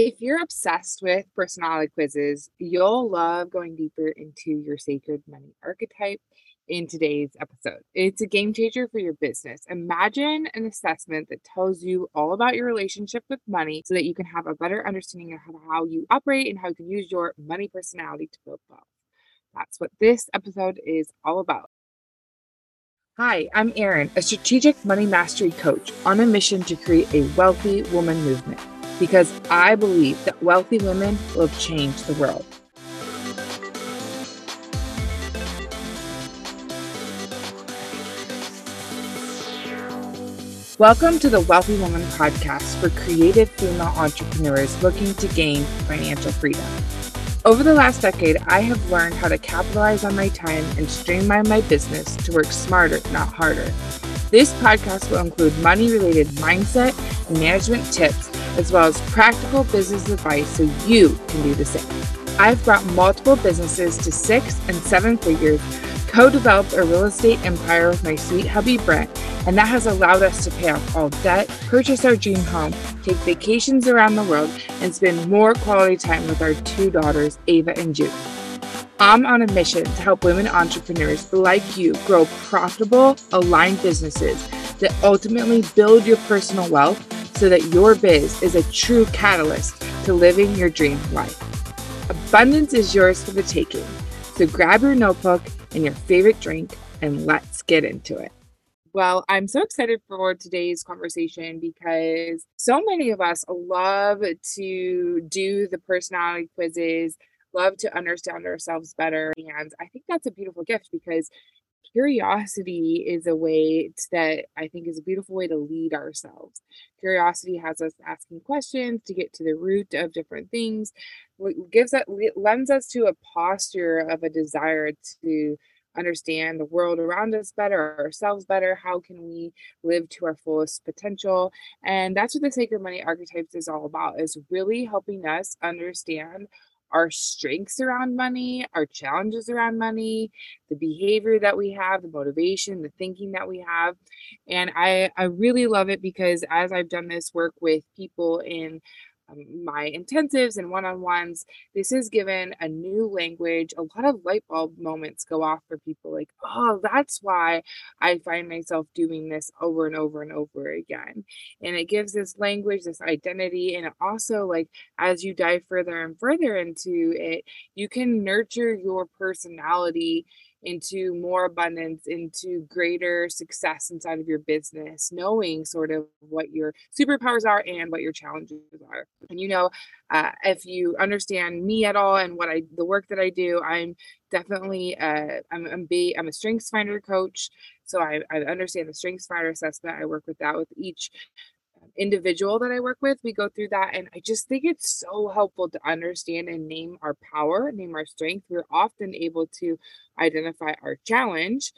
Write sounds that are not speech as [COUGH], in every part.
If you're obsessed with personality quizzes, you'll love going deeper into your sacred money archetype in today's episode. It's a game changer for your business. Imagine an assessment that tells you all about your relationship with money so that you can have a better understanding of how you operate and how you can use your money personality to build wealth. That's what this episode is all about. Hi, I'm Erinn, a strategic money mastery coach on a mission to create a wealthy woman movement because I believe that wealthy women will change the world. Welcome to the Wealthy Woman podcast for creative female entrepreneurs looking to gain financial freedom. Over the last decade, I have learned how to capitalize on my time and streamline my business to work smarter, not harder. This podcast will include money related mindset and management tips as well as practical business advice so you can do the same. I've brought multiple businesses to six and seven figures, co developed a real estate empire with my sweet hubby Brent, and that has allowed us to pay off all debt, purchase our dream home, take vacations around the world, and spend more quality time with our two daughters, Ava and June. I'm on a mission to help women entrepreneurs like you grow profitable, aligned businesses that ultimately build your personal wealth so that your biz is a true catalyst to living your dream life. Abundance is yours for the taking. So grab your notebook and your favorite drink and let's get into it. Well, I'm so excited for today's conversation because so many of us love to do the personality quizzes, love to understand ourselves better. And I think that's a beautiful gift because curiosity is a way that I think is a beautiful way to lead ourselves. Curiosity has us asking questions to get to the root of different things. What gives that lends us to a posture of a desire to understand the world around us better, ourselves better. How can we live to our fullest potential? And that's what the sacred money archetypes is all about, is really helping us understand our strengths around money, our challenges around money, the behavior that we have, the motivation, the thinking that we have. And I, I really love it because as I've done this work with people in Um, my intensives and one-on-ones this is given a new language. A lot of light bulb moments go off for people like oh that's why i find myself doing this over and over and over again. And it gives this language this identity and also like as you dive further and further into it you can nurture your personality into more abundance, into greater success inside of your business, knowing sort of what your superpowers are and what your challenges are. And you know, uh, if you understand me at all and what I the work that I do, I'm definitely uh, I'm I'm, be, I'm a strengths finder coach. So I, I understand the strengths finder assessment. I work with that with each individual that I work with, we go through that. And I just think it's so helpful to understand and name our power, name our strength. We're often able to identify our challenge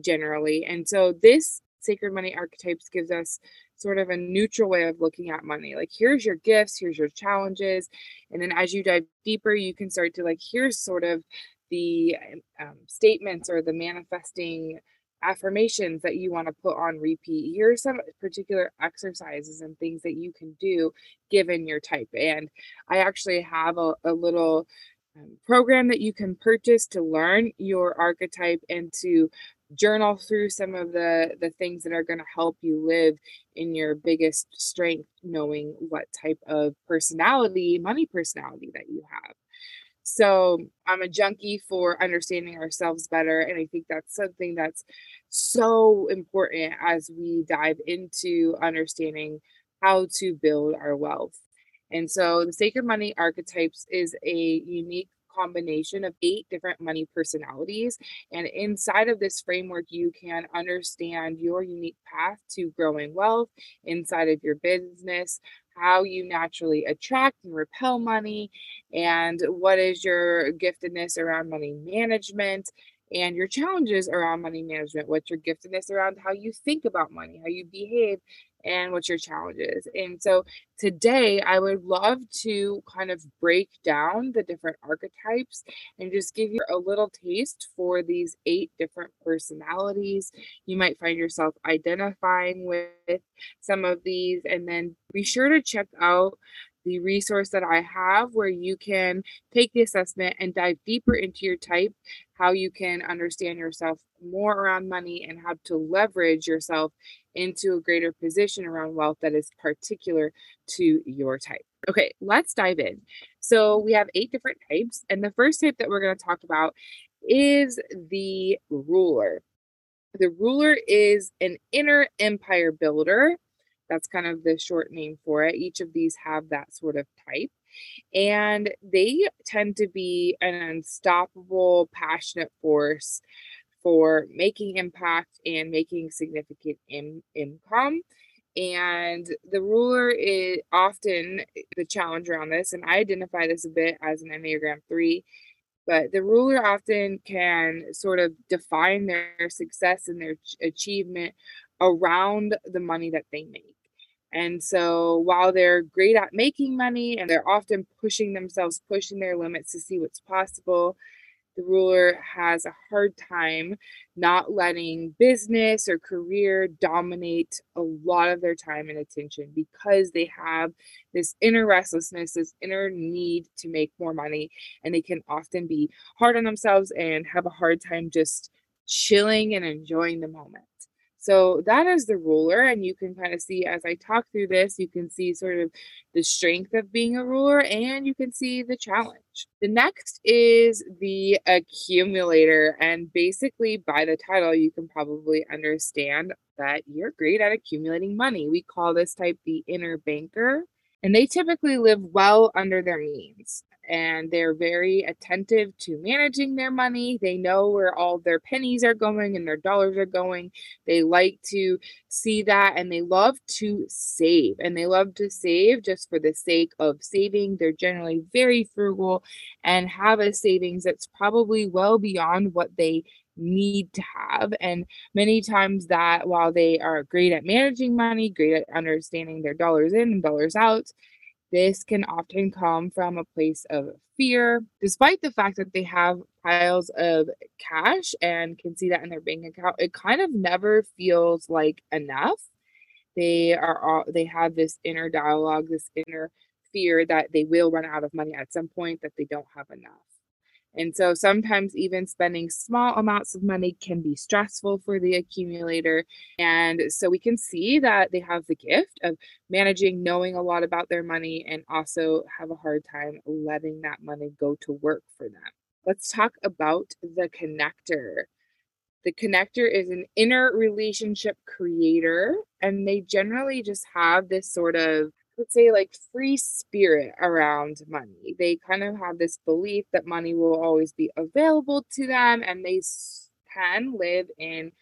generally. And so this sacred money archetypes gives us sort of a neutral way of looking at money. Like, here's your gifts, here's your challenges. And then as you dive deeper, you can start to like, here's sort of the um, statements or the manifesting affirmations that you want to put on repeat. Here are some particular exercises and things that you can do given your type. And I actually have a, a little um, program that you can purchase to learn your archetype and to journal through some of the the things that are going to help you live in your biggest strength knowing what type of personality money personality that you have so I'm a junkie for understanding ourselves better. And I think that's something that's so important as we dive into understanding how to build our wealth. And so the Sacred Money Archetypes is a unique combination of eight different money personalities. And inside of this framework, you can understand your unique path to growing wealth inside of your business, how you naturally attract and repel money, and what is your giftedness around money management and your challenges around money management. What's your giftedness around how you think about money, how you behave, and what your challenges. And so today I would love to kind of break down the different archetypes and just give you a little taste for these eight different personalities. You might find yourself identifying with some of these, and then be sure to check out the resource that I have where you can take the assessment and dive deeper into your type, how you can understand yourself more around money and how to leverage yourself into a greater position around wealth that is particular to your type. Okay, let's dive in. So, we have eight different types, and the first type that we're going to talk about is the ruler. The ruler is an inner empire builder. That's kind of the short name for it. Each of these have that sort of type. And they tend to be an unstoppable, passionate force for making impact and making significant in- income. And the ruler is often the challenge around this, and I identify this a bit as an Enneagram 3 but the ruler often can sort of define their success and their achievement around the money that they make. And so while they're great at making money and they're often pushing themselves, pushing their limits to see what's possible, the ruler has a hard time not letting business or career dominate a lot of their time and attention because they have this inner restlessness, this inner need to make more money, and they can often be hard on themselves and have a hard time just chilling and enjoying the moment. So that is the ruler. And you can kind of see as I talk through this, you can see sort of the strength of being a ruler and you can see the challenge. The next is the accumulator. And basically, by the title, you can probably understand that you're great at accumulating money. We call this type the inner banker. And they typically live well under their means and they're very attentive to managing their money. They know where all their pennies are going and their dollars are going. They like to see that and they love to save and they love to save just for the sake of saving. They're generally very frugal and have a savings that's probably well beyond what they need to have. And many times, that while they are great at managing money, great at understanding their dollars in and dollars out, this can often come from a place of fear, despite the fact that they have piles of cash and can see that in their bank account. It kind of never feels like enough. They are all, they have this inner dialogue, this inner fear that they will run out of money at some point, that they don't have enough. And so sometimes even spending small amounts of money can be stressful for the accumulator. And so we can see that they have the gift of managing, knowing a lot about their money, and also have a hard time letting that money go to work for them. Let's talk about the connector. The connector is an inner relationship creator, and they generally just have this sort of would say like free spirit around money. They kind of have this belief that money will always be available to them and they can live in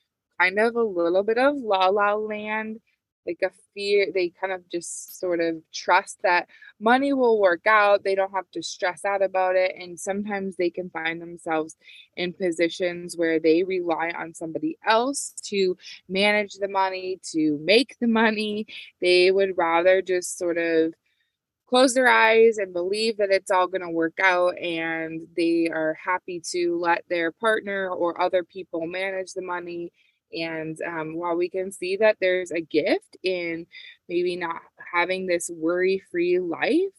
kind of a little bit of la la land like a fear they kind of just sort of trust that money will work out they don't have to stress out about it and sometimes they can find themselves in positions where they rely on somebody else to manage the money to make the money. They would rather just sort of close their eyes and believe that it's all going to work out and they are happy to let their partner or other people manage the money and um, while we can see that there's a gift in maybe not having this worry free life,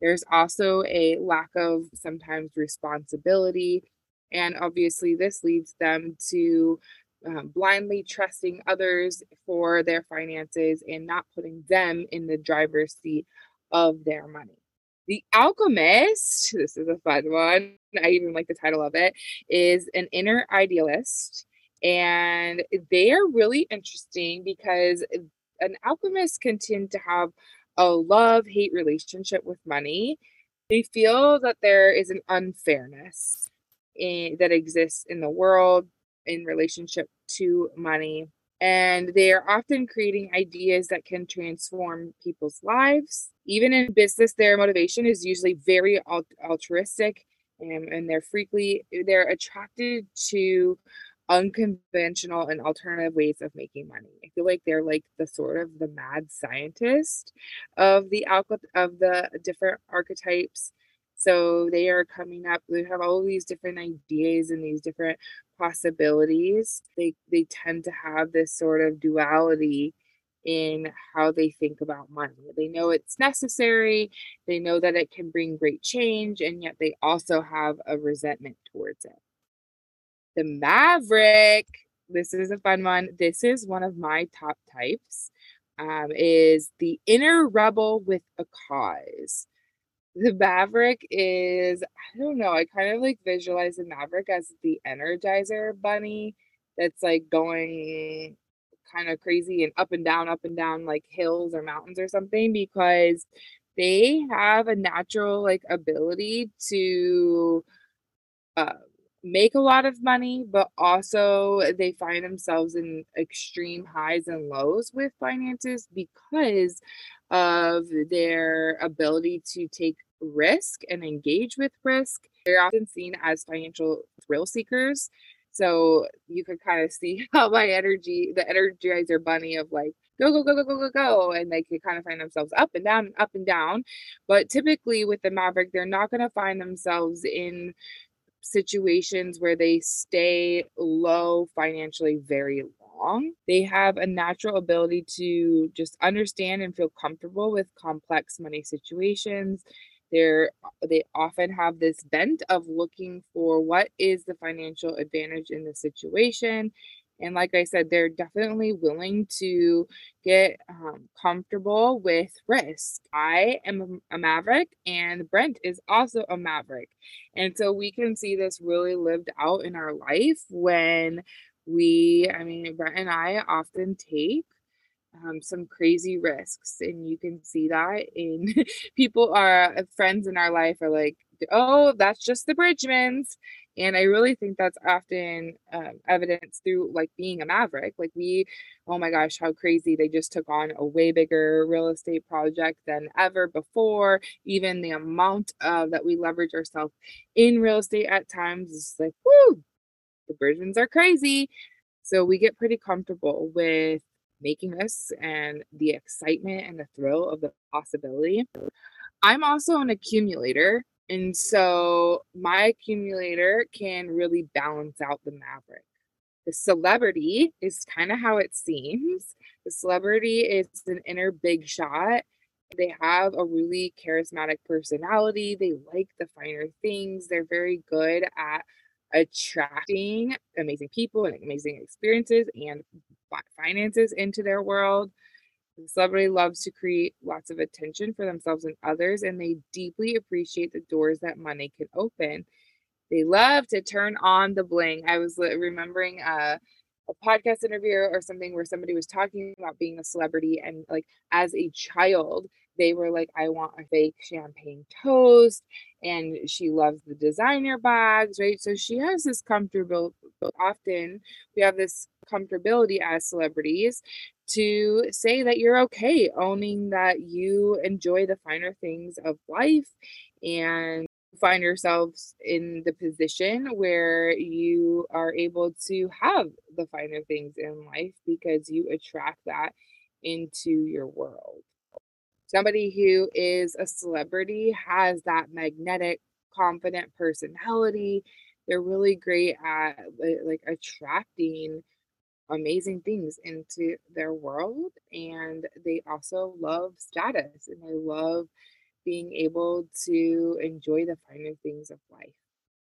there's also a lack of sometimes responsibility. And obviously, this leads them to um, blindly trusting others for their finances and not putting them in the driver's seat of their money. The Alchemist, this is a fun one. I even like the title of it, is an inner idealist and they are really interesting because an alchemist can tend to have a love hate relationship with money. They feel that there is an unfairness in, that exists in the world in relationship to money. And they are often creating ideas that can transform people's lives. Even in business, their motivation is usually very altruistic and, and they're frequently they're attracted to unconventional and alternative ways of making money. I feel like they're like the sort of the mad scientist of the alpha of the different archetypes. So they are coming up, they have all these different ideas and these different possibilities. They they tend to have this sort of duality in how they think about money. They know it's necessary, they know that it can bring great change, and yet they also have a resentment towards it. The Maverick, this is a fun one. This is one of my top types. Um, is the inner rebel with a cause. The Maverick is, I don't know, I kind of like visualize the Maverick as the Energizer bunny that's like going kind of crazy and up and down, up and down like hills or mountains or something because they have a natural like ability to uh, make a lot of money, but also they find themselves in extreme highs and lows with finances because of their ability to take risk and engage with risk. They're often seen as financial thrill seekers. So you could kind of see [LAUGHS] how my energy, the energizer bunny of like, go, go, go, go, go, go, go. And they could kind of find themselves up and down, up and down. But typically with the Maverick, they're not going to find themselves in situations where they stay low financially very long. They have a natural ability to just understand and feel comfortable with complex money situations. They're they often have this bent of looking for what is the financial advantage in the situation and like I said, they're definitely willing to get um, comfortable with risk. I am a, maverick, and Brent is also a maverick. And so we can see this really lived out in our life when we, I mean, Brent and I often take um, some crazy risks and you can see that in [LAUGHS] people are uh, friends in our life are like oh that's just the bridgmans and i really think that's often um, evidence through like being a maverick like we oh my gosh how crazy they just took on a way bigger real estate project than ever before even the amount of that we leverage ourselves in real estate at times is like whoo the bridgmans are crazy so we get pretty comfortable with making this and the excitement and the thrill of the possibility. I'm also an accumulator. And so my accumulator can really balance out the maverick. The celebrity is kind of how it seems. The celebrity is an inner big shot. They have a really charismatic personality. They like the finer things. They're very good at attracting amazing people and amazing experiences and finances into their world. The celebrity loves to create lots of attention for themselves and others, and they deeply appreciate the doors that money can open. They love to turn on the bling. I was remembering a, a podcast interview or something where somebody was talking about being a celebrity, and like as a child, they were like, I want a fake champagne toast. And she loves the designer bags, right? So she has this comfortable, often we have this comfortability as celebrities to say that you're okay owning that you enjoy the finer things of life and find yourselves in the position where you are able to have the finer things in life because you attract that into your world. Somebody who is a celebrity has that magnetic, confident personality. They're really great at like attracting amazing things into their world and they also love status and they love being able to enjoy the finer things of life.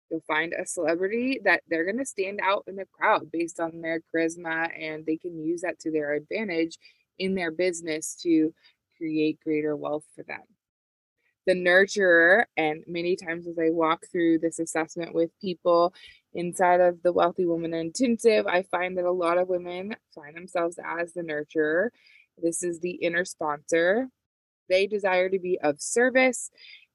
You'll find a celebrity that they're going to stand out in the crowd based on their charisma and they can use that to their advantage in their business to create greater wealth for them. The nurturer, and many times as I walk through this assessment with people inside of the Wealthy Woman Intensive, I find that a lot of women find themselves as the nurturer. This is the inner sponsor. They desire to be of service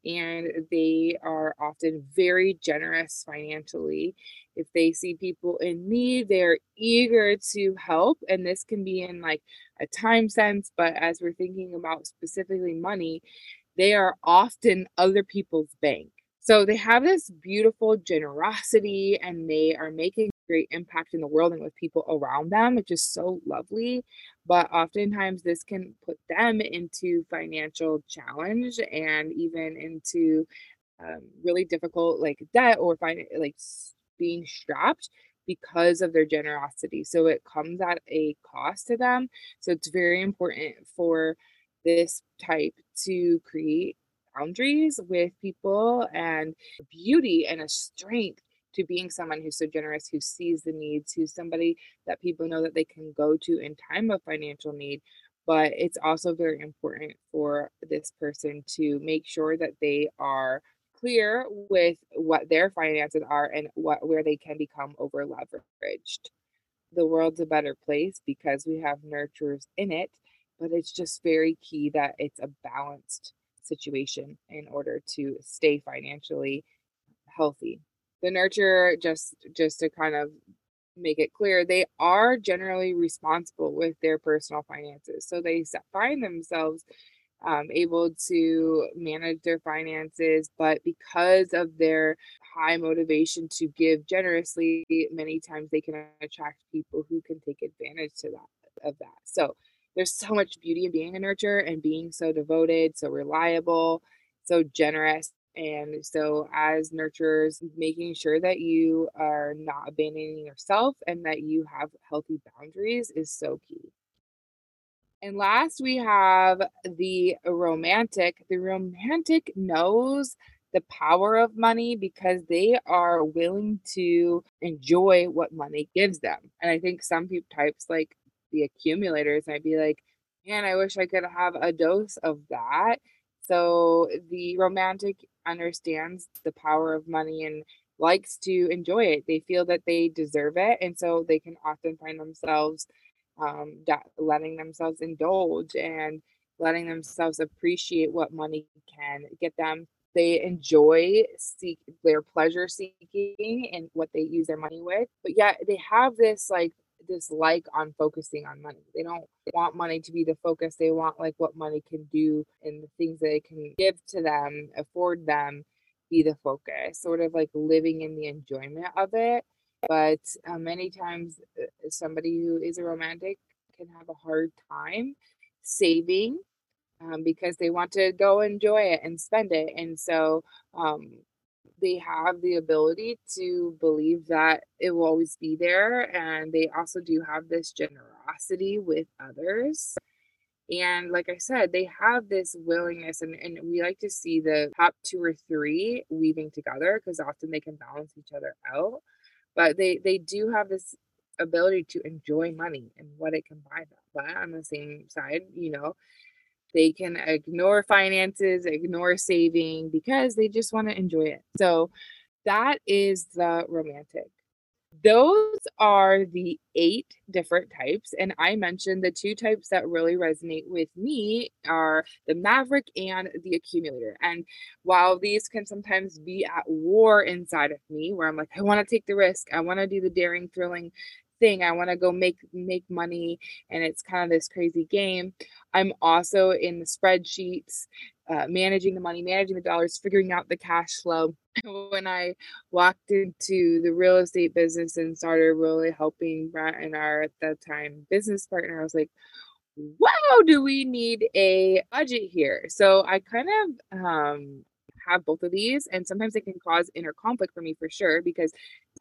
and they are often very generous financially. If they see people in need, they're eager to help. And this can be in like a time sense, but as we're thinking about specifically money, they are often other people's bank. So they have this beautiful generosity and they are making great impact in the world and with people around them, which is so lovely. But oftentimes, this can put them into financial challenge and even into um, really difficult like debt or find like being strapped because of their generosity. So it comes at a cost to them. So it's very important for this type to create boundaries with people and beauty and a strength to being someone who's so generous, who sees the needs, who's somebody that people know that they can go to in time of financial need. But it's also very important for this person to make sure that they are clear with what their finances are and what where they can become over leveraged. The world's a better place because we have nurturers in it, but it's just very key that it's a balanced situation in order to stay financially healthy. The nurturer just just to kind of make it clear, they are generally responsible with their personal finances. So they find themselves um, able to manage their finances, but because of their high motivation to give generously, many times they can attract people who can take advantage to that of that. So there's so much beauty in being a nurturer and being so devoted, so reliable, so generous. And so, as nurturers, making sure that you are not abandoning yourself and that you have healthy boundaries is so key. And last, we have the romantic. The romantic knows the power of money because they are willing to enjoy what money gives them. And I think some people types like the accumulators might be like, man, I wish I could have a dose of that. So the romantic understands the power of money and likes to enjoy it. They feel that they deserve it. And so they can often find themselves um, letting themselves indulge and letting themselves appreciate what money can get them. They enjoy seek their pleasure seeking and what they use their money with, but yet they have this like dislike on focusing on money. They don't want money to be the focus. They want like what money can do and the things that it can give to them, afford them, be the focus. Sort of like living in the enjoyment of it but uh, many times uh, somebody who is a romantic can have a hard time saving um, because they want to go enjoy it and spend it and so um, they have the ability to believe that it will always be there and they also do have this generosity with others and like I said, they have this willingness, and, and we like to see the top two or three weaving together because often they can balance each other out but they they do have this ability to enjoy money and what it can buy them. But on the same side, you know, they can ignore finances, ignore saving because they just want to enjoy it. So that is the romantic. Those are the eight different types. And I mentioned the two types that really resonate with me are the maverick and the accumulator. And while these can sometimes be at war inside of me, where I'm like, I want to take the risk, I want to do the daring, thrilling thing. I want to go make make money and it's kind of this crazy game. I'm also in the spreadsheets, uh, managing the money, managing the dollars, figuring out the cash flow. [LAUGHS] When I walked into the real estate business and started really helping Brent and our at that time business partner, I was like, wow, do we need a budget here? So I kind of um, have both of these, and sometimes it can cause inner conflict for me for sure because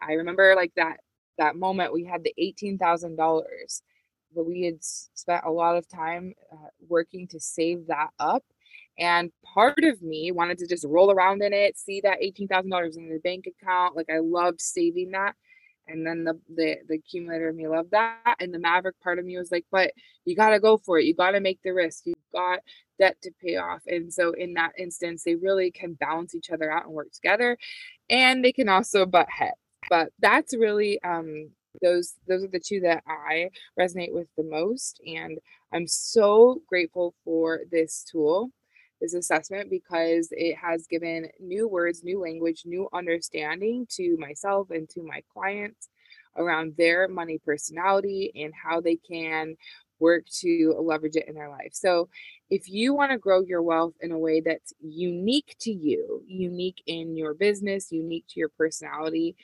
I remember like that that moment we had the $18,000 but we had spent a lot of time uh, working to save that up and part of me wanted to just roll around in it see that $18,000 in the bank account like I loved saving that and then the, the the accumulator of me loved that and the maverick part of me was like but you got to go for it you got to make the risk you got debt to pay off and so in that instance they really can balance each other out and work together and they can also butt heads but that's really um those those are the two that I resonate with the most and I'm so grateful for this tool this assessment because it has given new words new language new understanding to myself and to my clients around their money personality and how they can work to leverage it in their life. So, if you want to grow your wealth in a way that's unique to you, unique in your business, unique to your personality,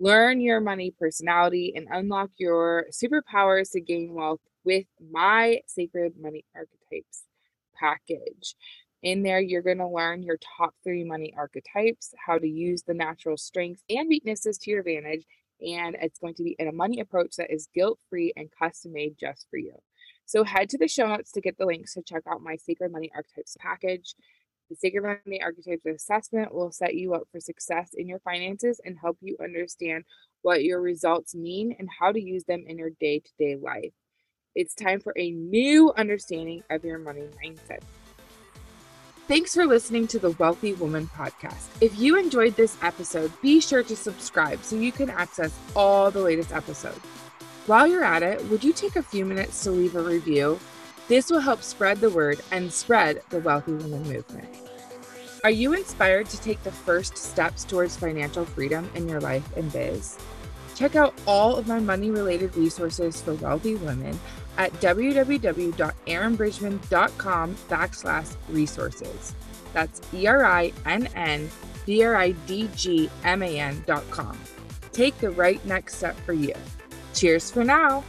Learn your money personality and unlock your superpowers to gain wealth with my Sacred Money Archetypes package. In there, you're going to learn your top three money archetypes, how to use the natural strengths and weaknesses to your advantage, and it's going to be in a money approach that is guilt free and custom made just for you. So head to the show notes to get the links to check out my Sacred Money Archetypes package. The Sacred Money Archetypes assessment will set you up for success in your finances and help you understand what your results mean and how to use them in your day to day life. It's time for a new understanding of your money mindset. Thanks for listening to the Wealthy Woman podcast. If you enjoyed this episode, be sure to subscribe so you can access all the latest episodes. While you're at it, would you take a few minutes to leave a review? This will help spread the word and spread the Wealthy Woman movement. Are you inspired to take the first steps towards financial freedom in your life and biz? Check out all of my money related resources for wealthy women at www.erinnbridgman.com backslash resources. That's E R I N N B R I D G M A N dot com. Take the right next step for you. Cheers for now.